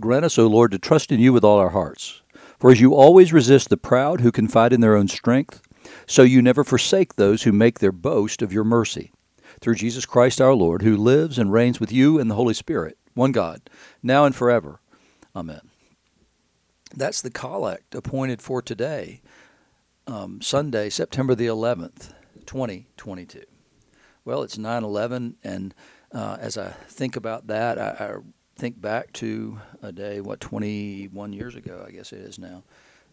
Grant us, O Lord, to trust in you with all our hearts. For as you always resist the proud who confide in their own strength, so you never forsake those who make their boast of your mercy. Through Jesus Christ our Lord, who lives and reigns with you and the Holy Spirit, one God, now and forever. Amen. That's the collect appointed for today, um, Sunday, September the 11th, 2022. Well, it's 9 11, and uh, as I think about that, I, I think back to a day, what, 21 years ago, I guess it is now.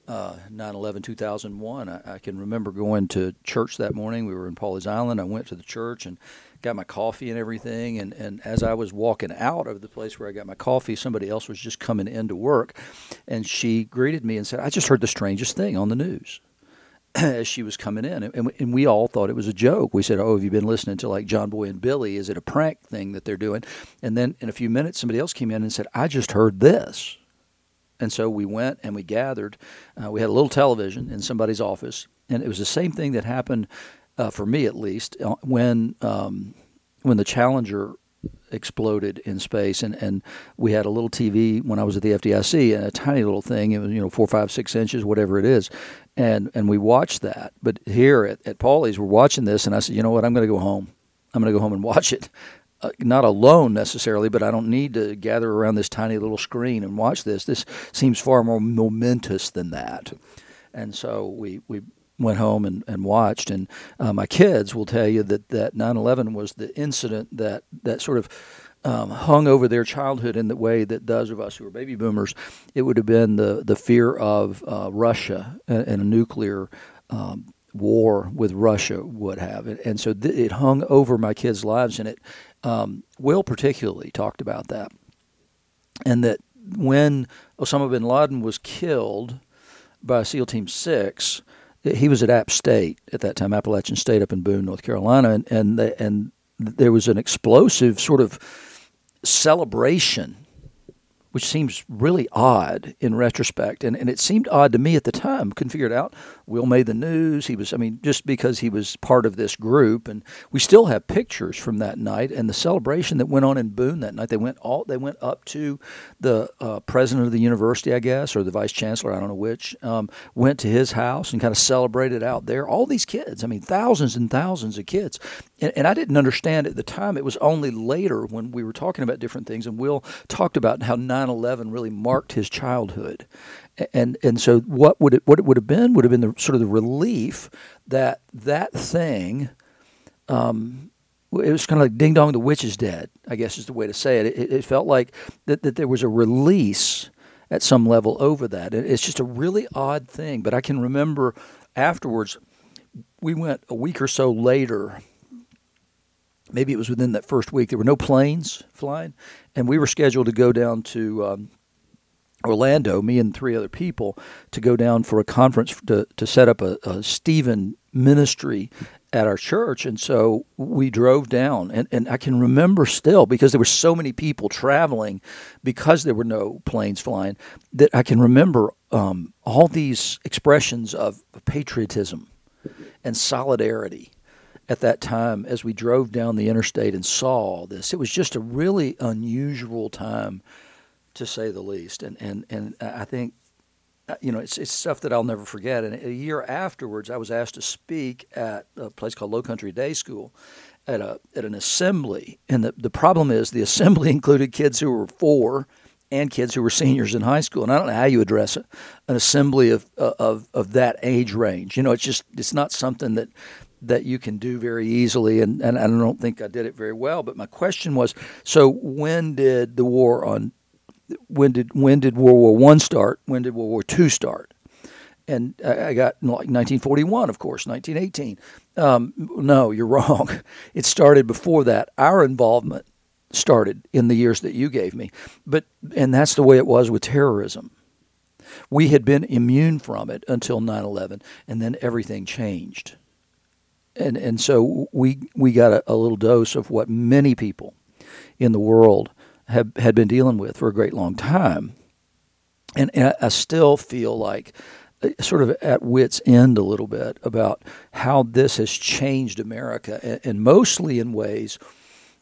Uh, 9/11 2001. I, I, can remember going to church that morning. We were in Pawleys Island. I went to the church and got my coffee and everything. And, and as I was walking out of the place where I got my coffee, somebody else was just coming in to work, and she greeted me and said, "I just heard the strangest thing on the news." as she was coming in, and, and we all thought it was a joke. We said, "Oh, have you been listening to like John Boy and Billy? Is it a prank thing that they're doing?" And then in a few minutes, somebody else came in and said, "I just heard this." And so we went and we gathered. Uh, we had a little television in somebody's office, and it was the same thing that happened uh, for me, at least, uh, when um, when the Challenger exploded in space, and, and we had a little TV when I was at the FDIC, and a tiny little thing. It was you know four, five, six inches, whatever it is, and and we watched that. But here at, at Pawleys, we're watching this, and I said, you know what, I'm going to go home. I'm going to go home and watch it. Uh, not alone necessarily, but I don't need to gather around this tiny little screen and watch this. This seems far more momentous than that. And so we, we went home and, and watched. And uh, my kids will tell you that, that 9 11 was the incident that, that sort of um, hung over their childhood in the way that those of us who are baby boomers, it would have been the, the fear of uh, Russia and, and, a nuclear um, war with Russia would have. And, and so th- it hung over my kids' lives, and it um, Will particularly talked about that, and that when Osama bin Laden was killed by SEAL Team Six, he was at App State at that time, Appalachian State up in Boone, North Carolina, and and the, and there was an explosive sort of celebration which seems really odd in retrospect. And, and it seemed odd to me at the time. Couldn't figure it out. Will made the news. He was, I mean, just because he was part of this group. And we still have pictures from that night and the celebration that went on in Boone that night. They went all, they went up to the uh, president of the university, I guess, or the vice chancellor, I don't know which, um, went to his house and kind of celebrated out there. All these kids, I mean, thousands and thousands of kids. And, and I didn't understand at the time. It was only later when we were talking about different things and Will talked about how 9/11 really marked his childhood, and and so what would it what it would have been would have been the sort of the relief that that thing. Um, it was kind of like ding dong, the witch is dead. I guess is the way to say it. It, it felt like that, that there was a release at some level over that. It's just a really odd thing. But I can remember afterwards, we went a week or so later maybe it was within that first week. There were no planes flying, and we were scheduled to go down to um, Orlando, me and three other people, to go down for a conference to, to set up a, a Stephen ministry at our church. And so we drove down, and, and I can remember still because there were so many people traveling because there were no planes flying that I can remember um, all these expressions of patriotism and solidarity at that time as we drove down the interstate and saw this. It was just a really unusual time, to say the least. And and and I think, uh, you know, it's it's stuff that I'll never forget. And a year afterwards, I was asked to speak at a place called Low Country Day School. At, a, at an assembly, and the, the problem is the assembly included kids who were four and kids who were seniors in high school. And I don't know how you address an assembly of, of, of that age range. You know, it's just, it's not something that that you can do very easily, and, and I don't think I did it very well. But my question was, so when did the war on when did when did World War One start? When did World War Two start? And I got like 1941, of course, 1918. Um, no, you're wrong. It started before that. Our involvement started in the years that you gave me, but and that's the way it was with terrorism. We had been immune from it until 9/11, and then everything changed and and so we we got a, a, little dose of what many people in the world have had been dealing with for a great long time, and, and I still feel like uh, sort of at wits end a little bit about how this has changed America, and, and mostly in ways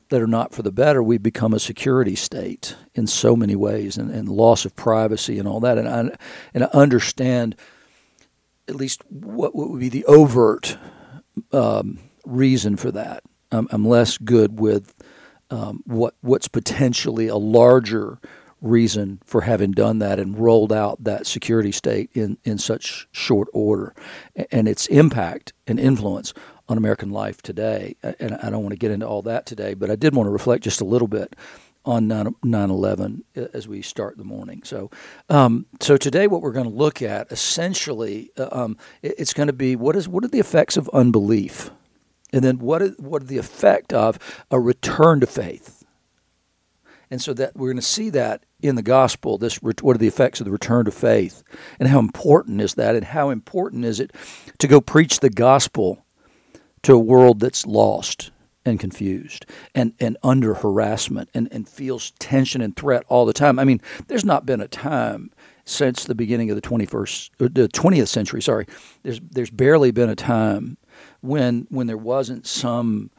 that are not for the better, We've become a security state in so many ways, and, and loss of privacy and all that. And I, and I understand at least what, what would be the overt um, reason for that. I'm, I'm, less good with um, what what's potentially a larger reason for having done that and rolled out that security state in, in such short order and its impact and influence on American life today. And I don't want to get into all that today, but I did want to reflect just a little bit on 9 11 as we start the morning. So, um, so today, what we're going to look at essentially, uh, um, it's going to be what is what are the effects of unbelief, and then what is, what are the effect of a return to faith. And so that we're going to see that in the gospel. This what are the effects of the return to faith, and how important is that, and how important is it to go preach the gospel to a world that's lost and confused and, and under harassment and, and feels tension and threat all the time. I mean, there's not been a time since the beginning of the 21st uh, the 20th century, sorry. There's there's barely been a time when when there wasn't some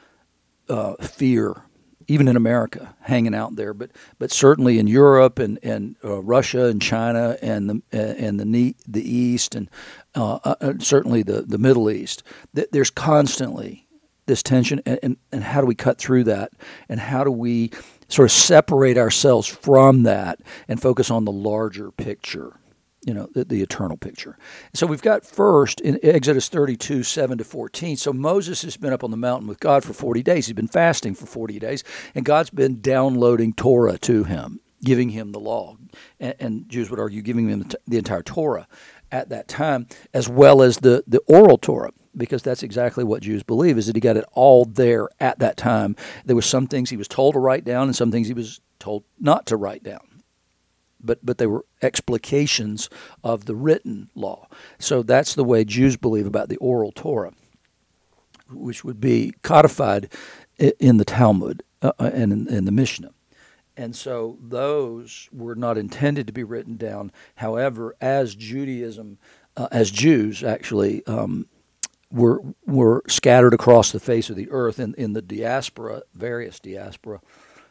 uh, fear even in America, hanging out there, but but certainly in Europe and and uh, Russia and China and the and the the East and uh, uh, certainly the the Middle East. There's constantly this tension, and, and and how do we cut through that, and how do we sort of separate ourselves from that and focus on the larger picture? you know, the, the, eternal picture. So we've got first in Exodus 32, 7 to 14. So Moses has been up on the mountain with God for 40 days. He's been fasting for 40 days, and God's been downloading Torah to him, giving him the law. And, and Jews would argue giving him the, the entire Torah at that time, as well as the, the oral Torah because that's exactly what Jews believe is that he got it all there at that time. There were some things he was told to write down and some things he was told not to write down but but they were explications of the written law. So that's the way Jews believe about the oral Torah, which would be codified in the Talmud uh, uh, and in, the Mishnah. And so those were not intended to be written down. However, as Judaism, uh, as Jews actually um, were were scattered across the face of the earth in, in the diaspora, various diaspora,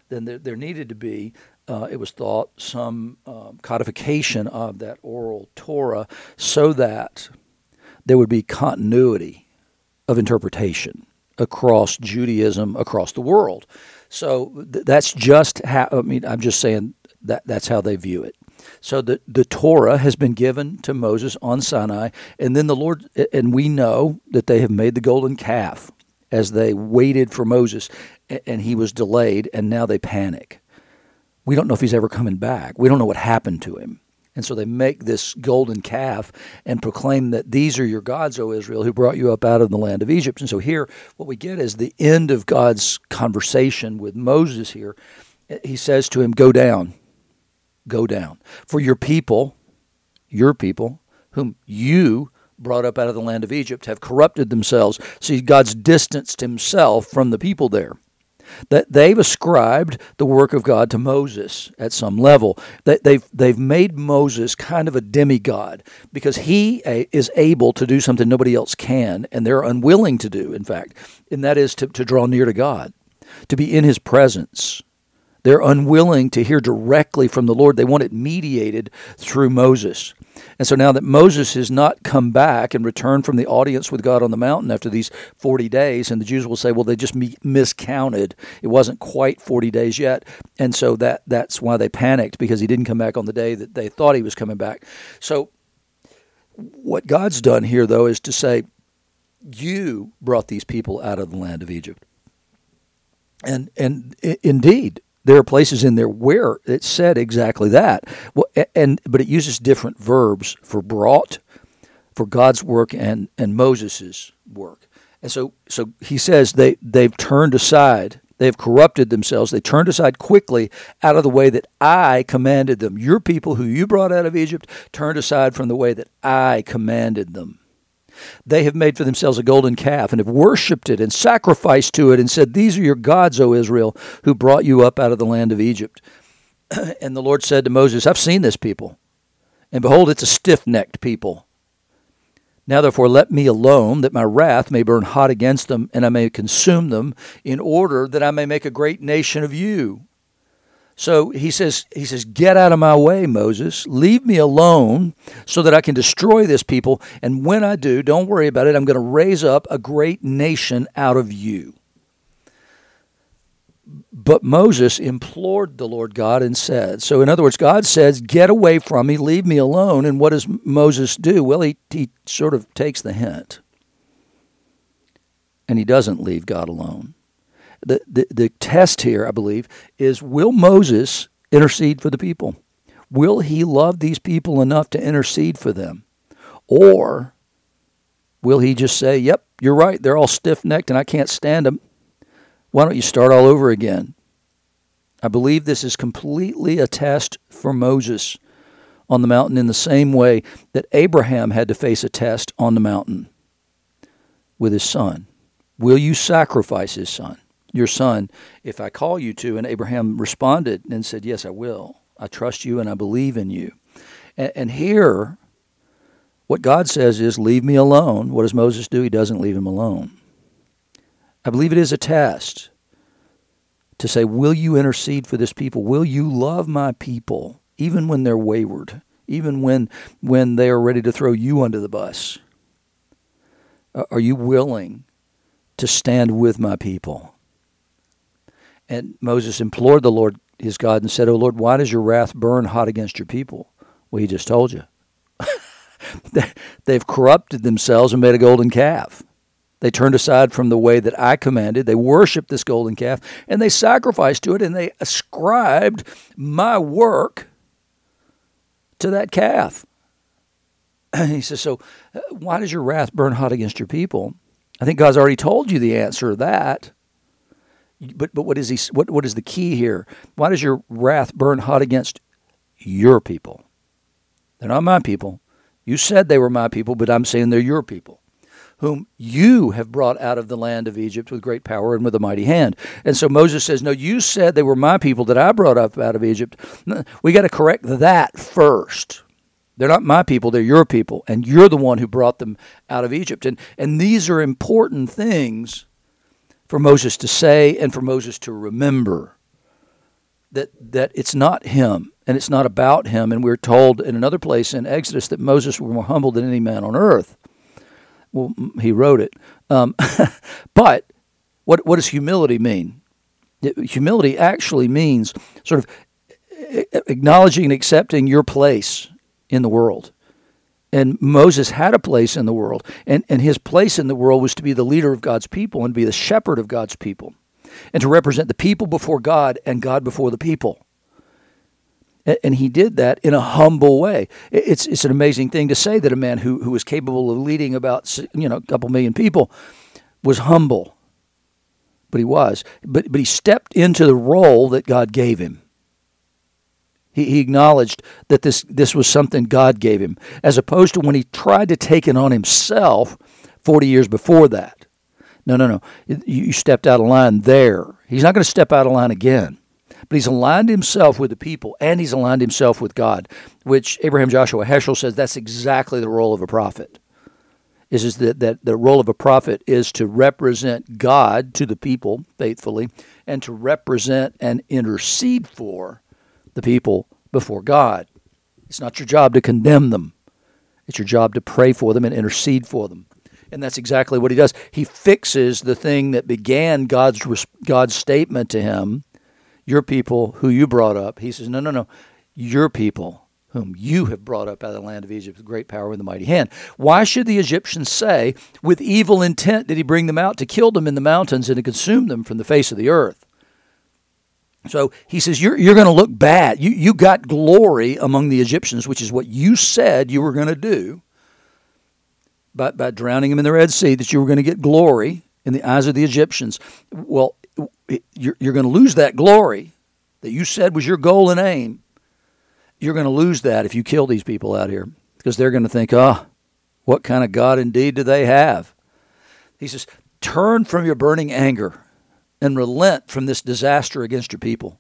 then there, there needed to be uh, it was thought, some um, codification of that oral Torah so that there would be continuity of interpretation across Judaism, across the world. So th- that's just how, I mean, I'm just saying that that's how they view it. So the, the Torah has been given to Moses on Sinai, and then the Lord, and we know that they have made the golden calf as they waited for Moses, and he was delayed, and now they panic we don't know if he's ever coming back. We don't know what happened to him. And so they make this golden calf and proclaim that these are your gods, O Israel, who brought you up out of the land of Egypt. And so here, what we get is the end of God's conversation with Moses here. He says to him, Go down, go down. For your people, your people, whom you brought up out of the land of Egypt, have corrupted themselves. See, God's distanced himself from the people there that they've ascribed the work of God to Moses at some level. That they've they've made Moses kind of a demigod because he is able to do something nobody else can, and they're unwilling to do. In fact, and that is to, to draw near to God, to be in His presence. They're unwilling to hear directly from the Lord. They want it mediated through Moses. And so now that Moses has not come back and returned from the audience with God on the mountain after these 40 days, and the Jews will say, well, they just miscounted. It wasn't quite 40 days yet. And so that, that's why they panicked because he didn't come back on the day that they thought he was coming back. So what God's done here, though, is to say, you brought these people out of the land of Egypt. And, and indeed, there are places in there where it said exactly that. Well, and but it uses different verbs for brought, for God's work and and Moses's work. And so so he says they they've turned aside. They have corrupted themselves. They turned aside quickly out of the way that I commanded them. Your people who you brought out of Egypt turned aside from the way that I commanded them. They have made for themselves a golden calf and have worshipped it and sacrificed to it and said, These are your gods, O Israel, who brought you up out of the land of Egypt. and the Lord said to Moses, I've seen this people, and behold, it's a stiff necked people. Now, therefore, let me alone, that my wrath may burn hot against them, and I may consume them, in order that I may make a great nation of you. So he says, he says, get out of my way, Moses. Leave me alone so that I can destroy this people. And when I do, don't worry about it. I'm going to raise up a great nation out of you. But Moses implored the Lord God and said, so in other words, God says, Get away from me, leave me alone. And what does Moses do? Well, he, he sort of takes the hint. And he doesn't leave God alone. The, the, the test here, I believe, is will Moses intercede for the people? Will he love these people enough to intercede for them? Or will he just say, Yep, you're right, they're all stiff necked and I can't stand them? Why don't you start all over again? I believe this is completely a test for Moses on the mountain in the same way that Abraham had to face a test on the mountain with his son. Will you sacrifice his son, your son, if I call you to? And Abraham responded and said, Yes, I will. I trust you and I believe in you. And, and here, what God says is, Leave me alone. What does Moses do? He doesn't leave him alone. I believe it is a test to say, Will you intercede for this people? Will you love my people, even when they're wayward, even when, when they are ready to throw you under the bus? Are you willing to stand with my people? And Moses implored the Lord his God and said, Oh Lord, why does your wrath burn hot against your people? Well, he just told you. They've corrupted themselves and made a golden calf. They turned aside from the way that I commanded. They worshiped this golden calf and they sacrificed to it and they ascribed my work to that calf. And he says, So uh, why does your wrath burn hot against your people? I think God's already told you the answer to that. But but what is he what what is the key here? Why does your wrath burn hot against your people? They're not my people. You said they were my people, but I'm saying they're your people whom you have brought out of the land of Egypt with great power and with a mighty hand. And so Moses says, No, you said they were my people that I brought up out of Egypt. We got to correct that first. They're not my people, they're your people, and you're the one who brought them out of Egypt. And, and these are important things for Moses to say and for Moses to remember that, that it's not him and it's not about him. And we're told in another place in Exodus that Moses was more humble than any man on earth. Well, he wrote it. Um, but what what does humility mean? Humility actually means sort of acknowledging and accepting your place in the world. And Moses had a place in the world, and, and his place in the world was to be the leader of God's people and be the shepherd of God's people, and to represent the people before God and God before the people and he did that in a humble way. It's it's an amazing thing to say that a man who who was capable of leading about you know a couple million people was humble, but he was. But but he stepped into the role that God gave him. He, he acknowledged that this this was something God gave him, as opposed to when he tried to take it on himself forty years before that. No, no, no. You stepped out of line there. He's not going to step out of line again. But he's aligned himself with the people and he's aligned himself with God, which Abraham Joshua Heschel says that's exactly the role of a prophet. Is, is that, that the role of a prophet is to represent God to the people faithfully and to represent and intercede for the people before God. It's not your job to condemn them. It's your job to pray for them and intercede for them. And that's exactly what he does. He fixes the thing that began God's God's statement to him your people who you brought up. He says, No, no, no. Your people whom you have brought up out of the land of Egypt with great power and the mighty hand. Why should the Egyptians say, With evil intent did he bring them out to kill them in the mountains and to consume them from the face of the earth? So he says, You're, you're going to look bad. You, you got glory among the Egyptians, which is what you said you were going to do by, by drowning them in the Red Sea, that you were going to get glory in the eyes of the Egyptians. Well, you're, you're going to lose that glory that you said was your goal and aim. You're going to lose that if you kill these people out here because they're going to think, oh, what kind of God indeed do they have? He says, turn from your burning anger and relent from this disaster against your people.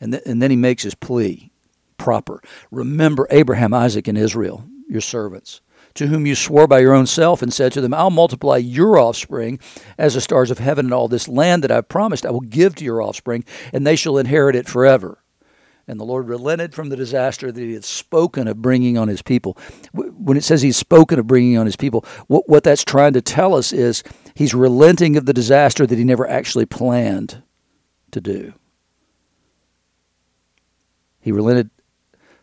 And, th- and then he makes his plea proper. Remember Abraham, Isaac, and Israel, your servants to whom you swore by your own self and said to them, I'll multiply your offspring as the stars of heaven, and all this land that I've promised I will give to your offspring, and they shall inherit it forever. And the Lord relented from the disaster that he had spoken of bringing on his people. When it says he's spoken of bringing on his people, what, what that's trying to tell us is he's relenting of the disaster that he never actually planned to do. He relented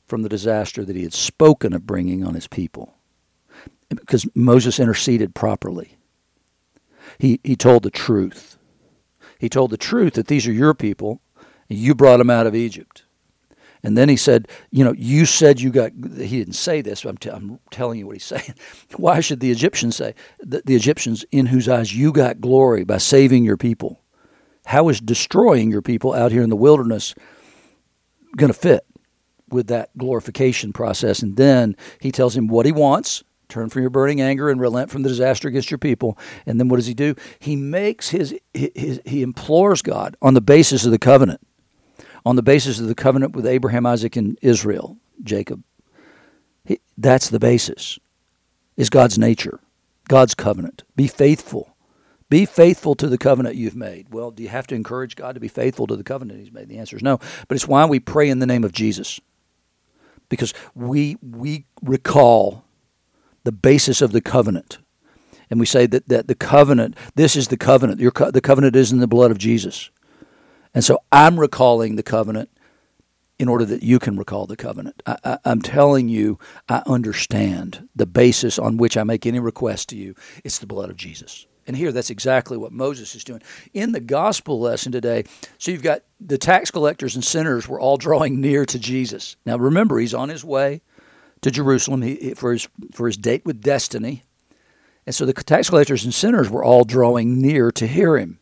from the disaster that he had spoken of bringing on his people because Moses interceded properly. He, he told the truth. He told the truth that these are your people, and you brought them out of Egypt. And then he said, You know, you said you got, he didn't say this, but I'm, t- I'm telling you what he's saying. Why should the Egyptians say, the, the Egyptians in whose eyes you got glory by saving your people? How is destroying your people out here in the wilderness going to fit with that glorification process? And then he tells him what he wants Turn from your burning anger and relent from the disaster against your people. And then what does he do? He makes his, his he implores God on the basis of the covenant, on the basis of the covenant with Abraham, Isaac, and Israel, Jacob. He, that's the basis. Is God's nature, God's covenant. Be faithful. Be faithful to the covenant you've made. Well, do you have to encourage God to be faithful to the covenant He's made? The answer is no. But it's why we pray in the name of Jesus, because we we recall the basis of the covenant. And we say that, that the covenant, this is the covenant. Your co- the covenant is in the blood of Jesus. And so I'm recalling the covenant in order that you can recall the covenant. I, I'm telling you, I understand the basis on which I make any request to you. It's the blood of Jesus. And here, that's exactly what Moses is doing. In the gospel lesson today, so you've got the tax collectors and sinners were all drawing near to Jesus. Now, remember, he's on his way to Jerusalem he, for, his, for his date with destiny. And so the tax collectors and sinners were all drawing near to hear him.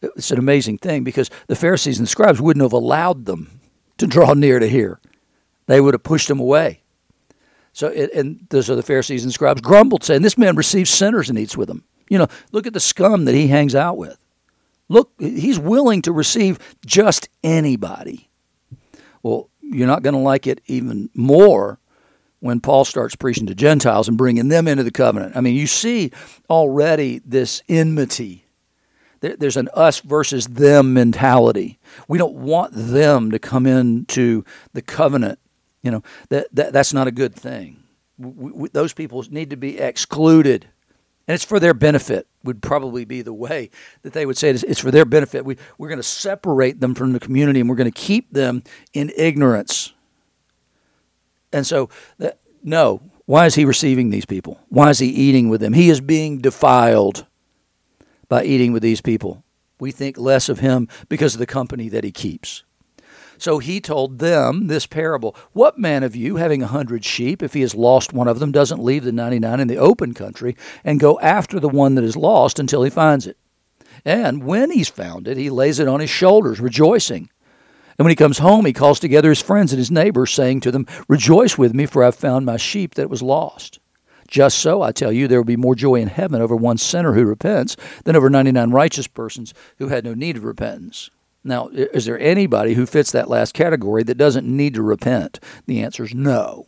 It's an amazing thing because the Pharisees and the scribes wouldn't have allowed them to draw near to hear. They would have pushed them away. So, and so the Pharisees and scribes grumbled, saying, This man receives sinners and eats with them. You know, look at the scum that he hangs out with. Look, he's willing to receive just anybody. Well, you're not going to like it even more when Paul starts preaching to Gentiles and bringing them into the covenant. I mean, you see already this enmity. There's an us versus them mentality. We don't want them to come into the covenant. You know, that, that that's not a good thing. We, we, those people need to be excluded and it's for their benefit would probably be the way that they would say it. It's for their benefit. We, we're going to separate them from the community and we're going to keep them in ignorance. And so, that, no, why is he receiving these people? Why is he eating with them? He is being defiled by eating with these people. We think less of him because of the company that he keeps. So he told them this parable What man of you, having a hundred sheep, if he has lost one of them, doesn't leave the 99 in the open country and go after the one that is lost until he finds it? And when he's found it, he lays it on his shoulders, rejoicing. And when he comes home, he calls together his friends and his neighbors, saying to them, Rejoice with me, for I've found my sheep that was lost. Just so, I tell you, there will be more joy in heaven over one sinner who repents than over 99 righteous persons who had no need of repentance. Now, is there anybody who fits that last category that doesn't need to repent? The answer is no.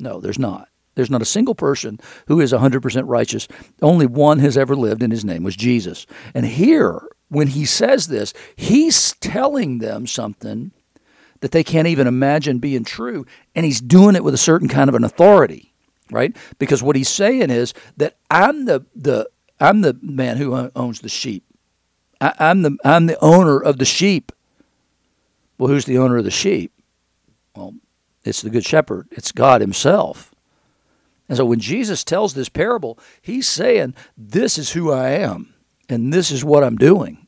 No, there's not. There's not a single person who is 100% righteous. Only one has ever lived, and his name was Jesus. And here, when he says this, he's telling them something that they can't even imagine being true, and he's doing it with a certain kind of an authority, right? Because what he's saying is that I'm the, the I'm the man who owns the sheep. I, I'm the I'm the owner of the sheep. Well, who's the owner of the sheep? Well, it's the good shepherd. It's God Himself. And so when Jesus tells this parable, He's saying, "This is who I am, and this is what I'm doing.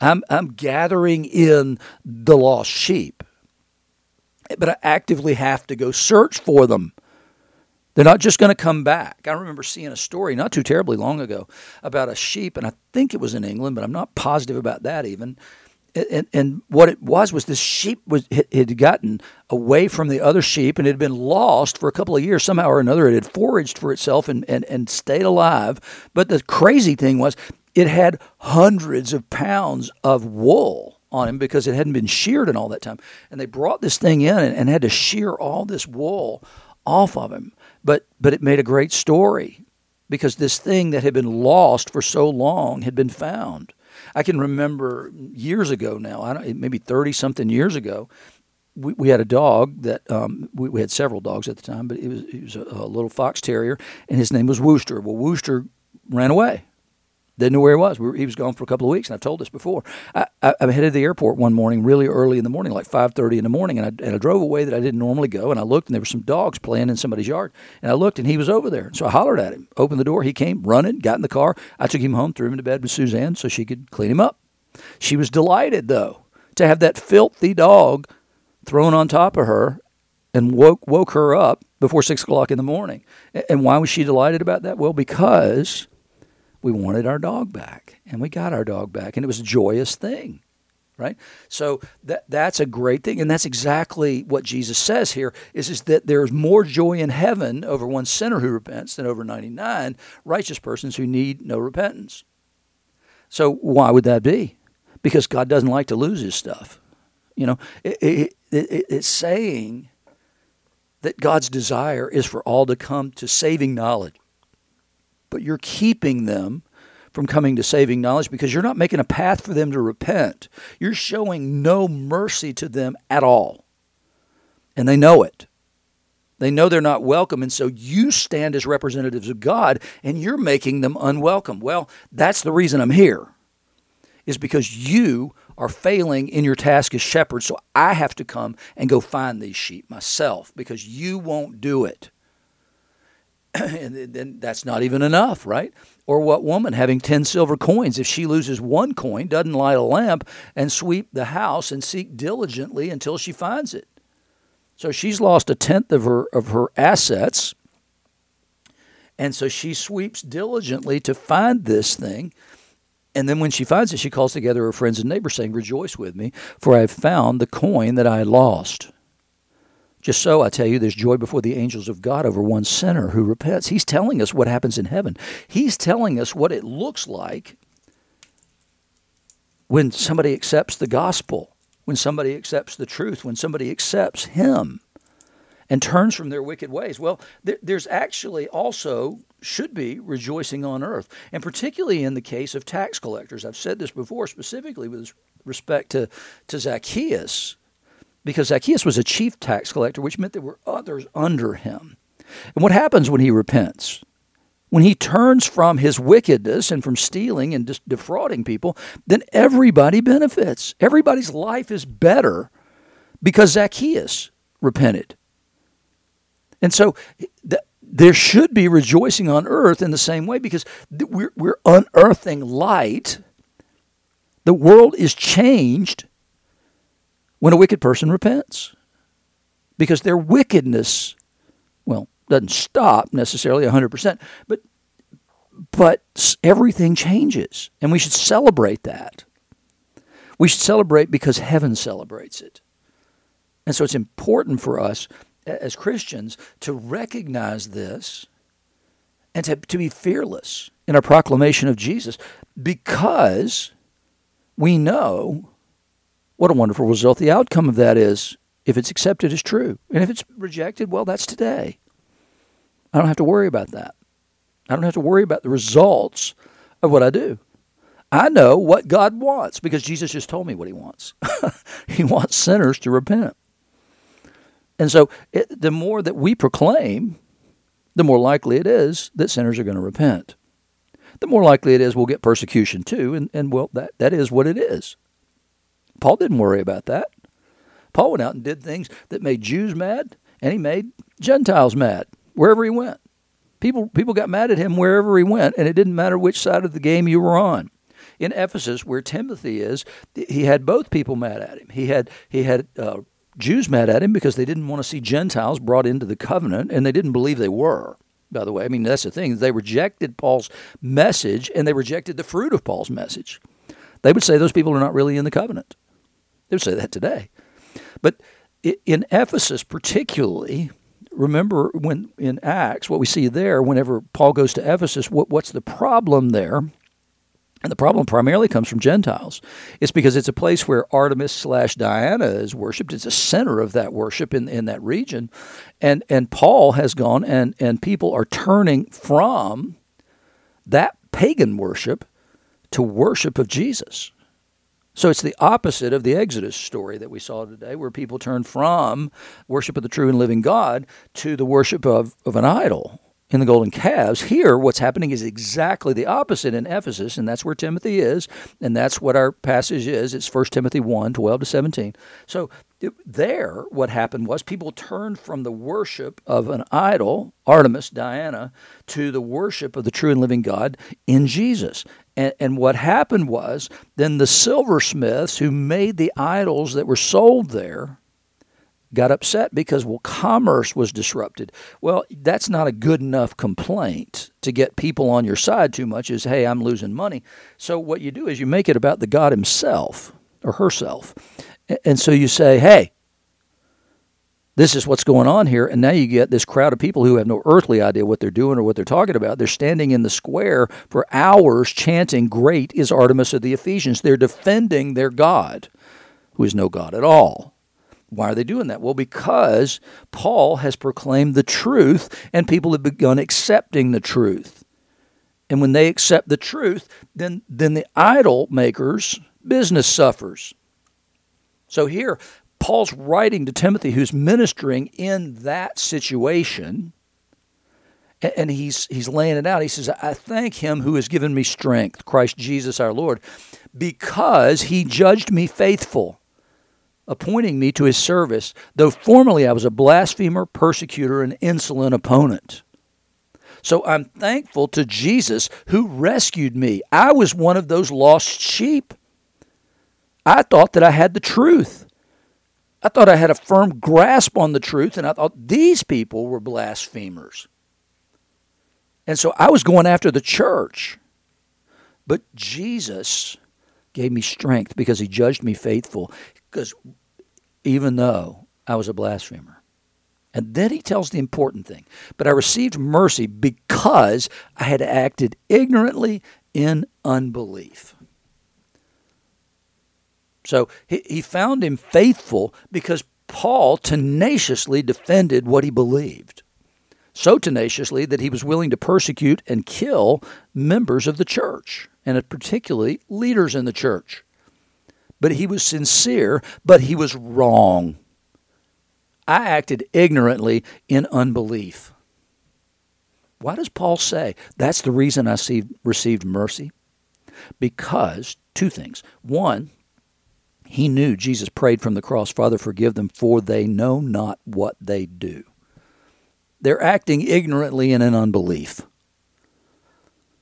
I'm I'm gathering in the lost sheep, but I actively have to go search for them." They're not just going to come back. I remember seeing a story not too terribly long ago about a sheep, and I think it was in England, but I'm not positive about that even. And, and what it was was this sheep was had gotten away from the other sheep and it had been lost for a couple of years somehow or another. It had foraged for itself and, and, and stayed alive. But the crazy thing was it had hundreds of pounds of wool on him because it hadn't been sheared in all that time. And they brought this thing in and, and had to shear all this wool off of him. But but it made a great story because this thing that had been lost for so long had been found. I can remember years ago now, I don't, maybe 30 something years ago, we, we had a dog that um, we, we, had several dogs at the time, but it was, it was a, a, little fox terrier, and his name was Wooster. Well, Wooster ran away. Didn't know where he was. We were, he was gone for a couple of weeks, and I've told this before. I, I, I headed to the airport one morning, really early in the morning, like 5.30 in the morning, and I, and I drove away that I didn't normally go, and I looked, and there were some dogs playing in somebody's yard, and I looked, and he was over there. So I hollered at him, opened the door. He came running, got in the car. I took him home, threw him into bed with Suzanne so she could clean him up. She was delighted, though, to have that filthy dog thrown on top of her and woke woke her up before six o'clock in the morning. And why was she delighted about that? Well, because we wanted our dog back, and we got our dog back, and it was a joyous thing, right? So that that's a great thing, and that's exactly what Jesus says here: is is that there's more joy in heaven over one sinner who repents than over ninety nine righteous persons who need no repentance. So why would that be? Because God doesn't like to lose His stuff. You know, it, it, it, it's saying that God's desire is for all to come to saving knowledge. But you're keeping them from coming to saving knowledge because you're not making a path for them to repent. You're showing no mercy to them at all. And they know it. They know they're not welcome. And so you stand as representatives of God and you're making them unwelcome. Well, that's the reason I'm here, is because you are failing in your task as shepherds, so I have to come and go find these sheep myself because you won't do it. and then that's not even enough, right? Or what woman having 10 silver coins, if she loses one coin, doesn't light a lamp and sweep the house and seek diligently until she finds it? So she's lost a tenth of her of her assets. And so she sweeps diligently to find this thing and then when she finds it, she calls together her friends and neighbors, saying, Rejoice with me, for I have found the coin that I lost. Just so, I tell you, there's joy before the angels of God over one sinner who repents. He's telling us what happens in heaven. He's telling us what it looks like when somebody accepts the gospel, when somebody accepts the truth, when somebody accepts Him and turns from their wicked ways. Well, there's actually also should be rejoicing on earth, and particularly in the case of tax collectors. I've said this before, specifically with respect to, to Zacchaeus, because Zacchaeus was a chief tax collector, which meant there were others under him. And what happens when he repents? When he turns from his wickedness and from stealing and defrauding people, then everybody benefits. Everybody's life is better because Zacchaeus repented. And so there should be rejoicing on earth in the same way because we're, we're unearthing light. The world is changed when a wicked person repents because their wickedness, well, doesn't stop necessarily 100%, but but everything changes and we should celebrate that. We should celebrate because heaven celebrates it. And so it's important for us as Christians to recognize this and to, to be fearless in our proclamation of Jesus because we know what a wonderful result the outcome of that is if it's accepted as true. And if it's rejected, well, that's today. I don't have to worry about that. I don't have to worry about the results of what I do. I know what God wants because Jesus just told me what he wants. he wants sinners to repent. And so it, the more that we proclaim, the more likely it is that sinners are going to repent. The more likely it is we'll get persecution too, and, and well, that, that is what it is. Paul didn't worry about that. Paul went out and did things that made Jews mad, and he made Gentiles mad wherever he went. People, people got mad at him wherever he went, and it didn't matter which side of the game you were on. In Ephesus, where Timothy is, he had both people mad at him. He had he had uh, Jews mad at him because they didn't want to see Gentiles brought into the covenant, and they didn't believe they were. By the way, I mean that's the thing. They rejected Paul's message, and they rejected the fruit of Paul's message. They would say those people are not really in the covenant. They would say that today. But in Ephesus, particularly, remember when in Acts, what we see there, whenever Paul goes to Ephesus, what, what's the problem there? And the problem primarily comes from Gentiles. It's because it's a place where Artemis slash Diana is worshipped. It's a center of that worship in, in that region. And and Paul has gone and, and people are turning from that pagan worship to worship of Jesus. So it's the opposite of the Exodus story that we saw today, where people turn from worship of the true and living God to the worship of, of an idol in the golden calves. Here, what's happening is exactly the opposite in Ephesus, and that's where Timothy is, and that's what our passage is. It's 1 Timothy 1 12 to 17. So there, what happened was people turned from the worship of an idol, Artemis, Diana, to the worship of the true and living God in Jesus. And, and what happened was then the silversmiths who made the idols that were sold there got upset because, well, commerce was disrupted. Well, that's not a good enough complaint to get people on your side too much, is, hey, I'm losing money. So what you do is you make it about the God himself or herself. And so you say, hey, this is what's going on here. And now you get this crowd of people who have no earthly idea what they're doing or what they're talking about. They're standing in the square for hours chanting, Great is Artemis of the Ephesians. They're defending their God, who is no God at all. Why are they doing that? Well, because Paul has proclaimed the truth and people have begun accepting the truth. And when they accept the truth, then, then the idol makers' business suffers. So here, Paul's writing to Timothy, who's ministering in that situation, and he's, he's laying it out. He says, I thank him who has given me strength, Christ Jesus our Lord, because he judged me faithful appointing me to his service, though formerly I was a blasphemer, persecutor, and insolent opponent. So I'm thankful to Jesus who rescued me. I was one of those lost sheep. I thought that I had the truth. I thought I had a firm grasp on the truth, and I thought these people were blasphemers. And so I was going after the church. But Jesus gave me strength because he judged me faithful because even though I was a blasphemer. And then he tells the important thing. But I received mercy because I had acted ignorantly in unbelief. So he, he found him faithful because Paul tenaciously defended what he believed. So tenaciously that he was willing to persecute and kill members of the church, and particularly leaders in the church but he was sincere, but he was wrong. I acted ignorantly in unbelief. Why does Paul say that's the reason I received mercy? Because two things. One, he knew Jesus prayed from the cross, Father, forgive them, for they know not what they do. They're acting ignorantly and in unbelief.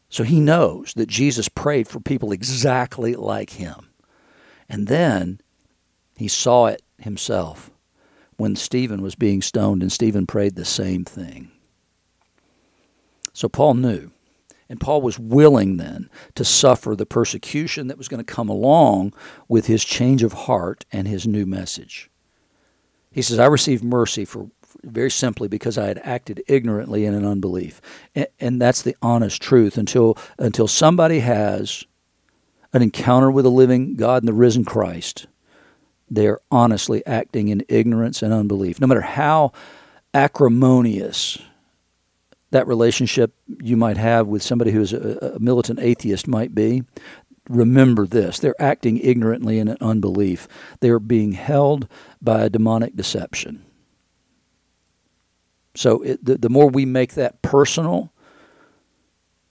So he knows that Jesus prayed for people exactly like him. And then he saw it himself when Stephen was being stoned, and Stephen prayed the same thing. So Paul knew. And Paul was willing then to suffer the persecution that was going to come along with his change of heart and his new message. He says, I received mercy for very simply because I had acted ignorantly in an unbelief. And, and that's the honest truth until until somebody has an encounter with the living God and the risen Christ, they are honestly acting in ignorance and unbelief. No matter how acrimonious that relationship you might have with somebody who is a, a militant atheist might be, remember this they're acting ignorantly in unbelief. They're being held by a demonic deception. So it, the, the more we make that personal,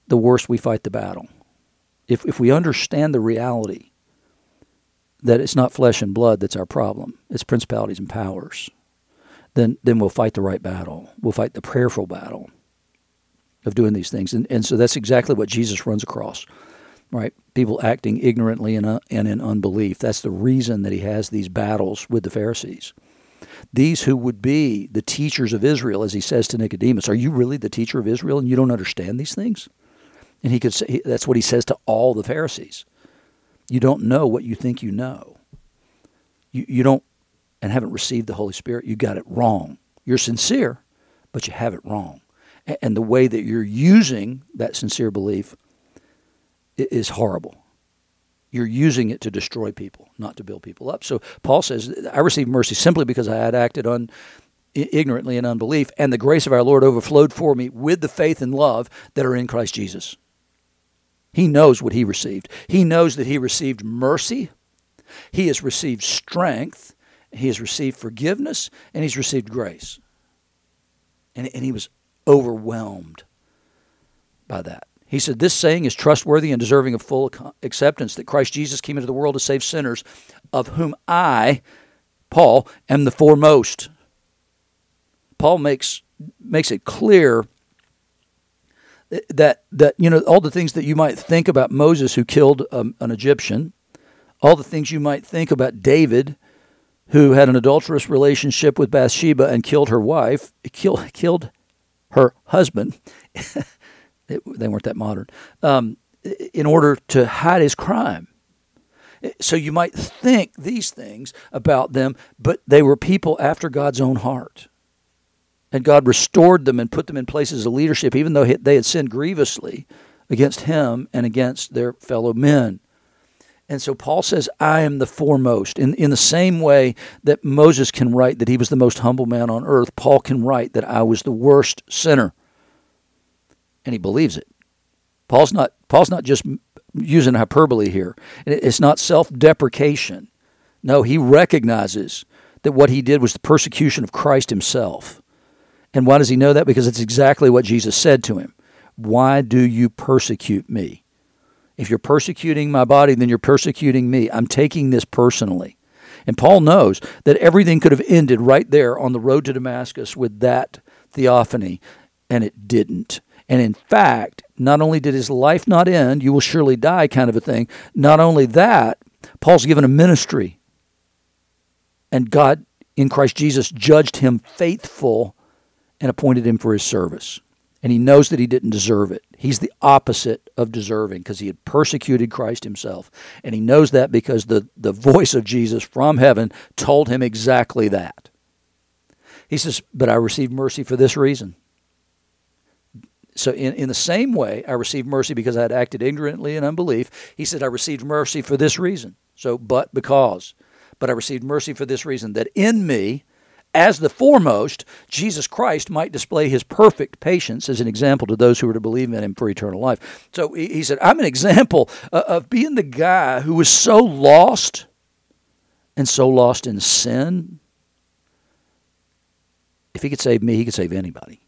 the worse we fight the battle if, if we understand the reality that it's not flesh and blood that's our problem, it's principalities and powers, then, then we'll fight the right battle. We'll fight the prayerful battle of doing these things. And, and so that's exactly what Jesus runs across, right? People acting ignorantly and, uh, and in unbelief. That's the reason that he has these battles with the Pharisees. These who would be the teachers of Israel, as he says to Nicodemus, are you really the teacher of Israel and you don't understand these things? And he could say, that's what he says to all the Pharisees. You don't know what you think you know. You, you don't and haven't received the Holy Spirit. You got it wrong. You're sincere, but you have it wrong. And the way that you're using that sincere belief is horrible. You're using it to destroy people, not to build people up. So Paul says, I received mercy simply because I had acted on ignorantly in unbelief, and the grace of our Lord overflowed for me with the faith and love that are in Christ Jesus. He knows what he received. He knows that he received mercy, he has received strength, he has received forgiveness, and he's received grace. And, and he was overwhelmed by that. He said, This saying is trustworthy and deserving of full acceptance that Christ Jesus came into the world to save sinners, of whom I, Paul, am the foremost. Paul makes, makes it clear that, that, you know, all the things that you might think about Moses who killed um, an Egyptian, all the things you might think about David who had an adulterous relationship with Bathsheba and killed her wife, killed, killed her husband. they weren't that modern, um, in order to hide his crime. So you might think these things about them, but they were people after God's own heart. And God restored them and put them in places of leadership, even though they had sinned grievously against him and against their fellow men. And so Paul says, I am the foremost. In, in the same way that Moses can write that he was the most humble man on earth, Paul can write that I was the worst sinner and he believes it. Paul's not Paul's not just using hyperbole here. It's not self-deprecation. No, he recognizes that what he did was the persecution of Christ himself. And why does he know that? Because it's exactly what Jesus said to him. Why do you persecute me? If you're persecuting my body, then you're persecuting me. I'm taking this personally. And Paul knows that everything could have ended right there on the road to Damascus with that theophany, and it didn't. And in fact, not only did his life not end, you will surely die kind of a thing, not only that, Paul's given a ministry. And God, in Christ Jesus, judged him faithful and appointed him for his service. And he knows that he didn't deserve it. He's the opposite of deserving because he had persecuted Christ himself. And he knows that because the, the voice of Jesus from heaven told him exactly that. He says, But I received mercy for this reason so, in, in the same way, I received mercy because I had acted ignorantly in unbelief. He said, I received mercy for this reason. So, but because. But I received mercy for this reason that in me, as the foremost, Jesus Christ might display his perfect patience as an example to those who are to believe in him for eternal life. So he said, I'm an example uh, of being the guy who was so lost and so lost in sin. If he could save me, he could save anybody.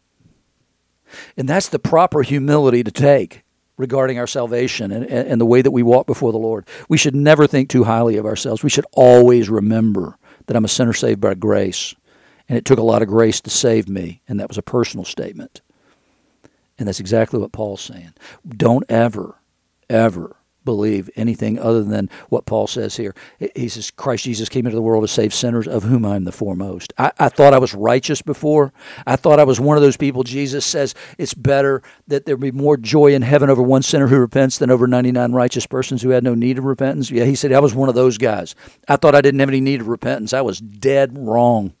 And that's the proper humility to take regarding our salvation and, and the way that we walk before the Lord. We should never think too highly of ourselves. We should always remember that I'm a sinner saved by grace. And it took a lot of grace to save me. And that was a personal statement. And that's exactly what Paul's saying. Don't ever, ever believe anything other than what Paul says here. He says, Christ Jesus came into the world to save sinners, of whom I am the foremost. I, I, thought I was righteous before. I thought I was one of those people. Jesus says it's better that there be more joy in heaven over one sinner who repents than over 99 righteous persons who had no need of repentance. Yeah, he said I was one of those guys. I thought I didn't have any need of repentance. I was dead wrong.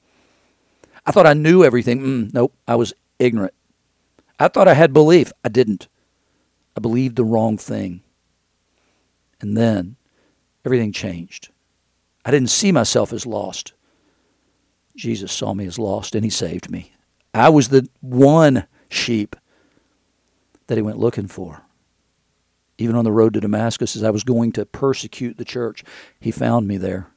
I thought I knew everything. Mm, nope, I was ignorant. I thought I had belief. I didn't. I believed the wrong thing. And then everything changed. I didn't see myself as lost. Jesus saw me as lost and he saved me. I was the one sheep that he went looking for. Even on the road to Damascus, as I was going to persecute the church, he found me there.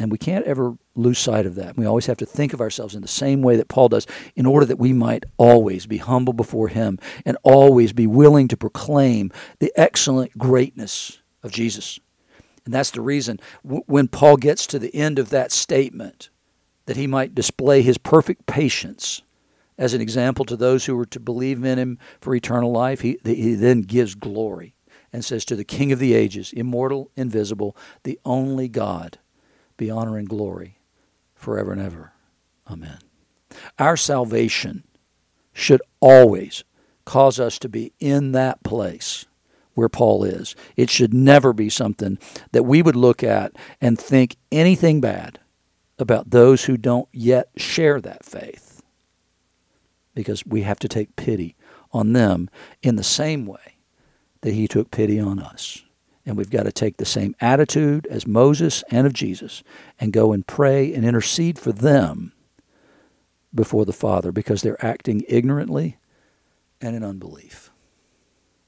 And we can't ever lose sight of that. We always have to think of ourselves in the same way that Paul does, in order that we might always be humble before him and always be willing to proclaim the excellent greatness of Jesus. And that's the reason when Paul gets to the end of that statement, that he might display his perfect patience as an example to those who were to believe in him for eternal life, he, he then gives glory and says, To the King of the ages, immortal, invisible, the only God be honor and glory forever and ever. Amen. Our salvation should always cause us to be in that place where Paul is. It should never be something that we would look at and think anything bad about those who don't yet share that faith. Because we have to take pity on them in the same way that he took pity on us And we've got to take the same attitude as Moses and of Jesus and go and pray and intercede for them before the Father because they're acting ignorantly and in unbelief.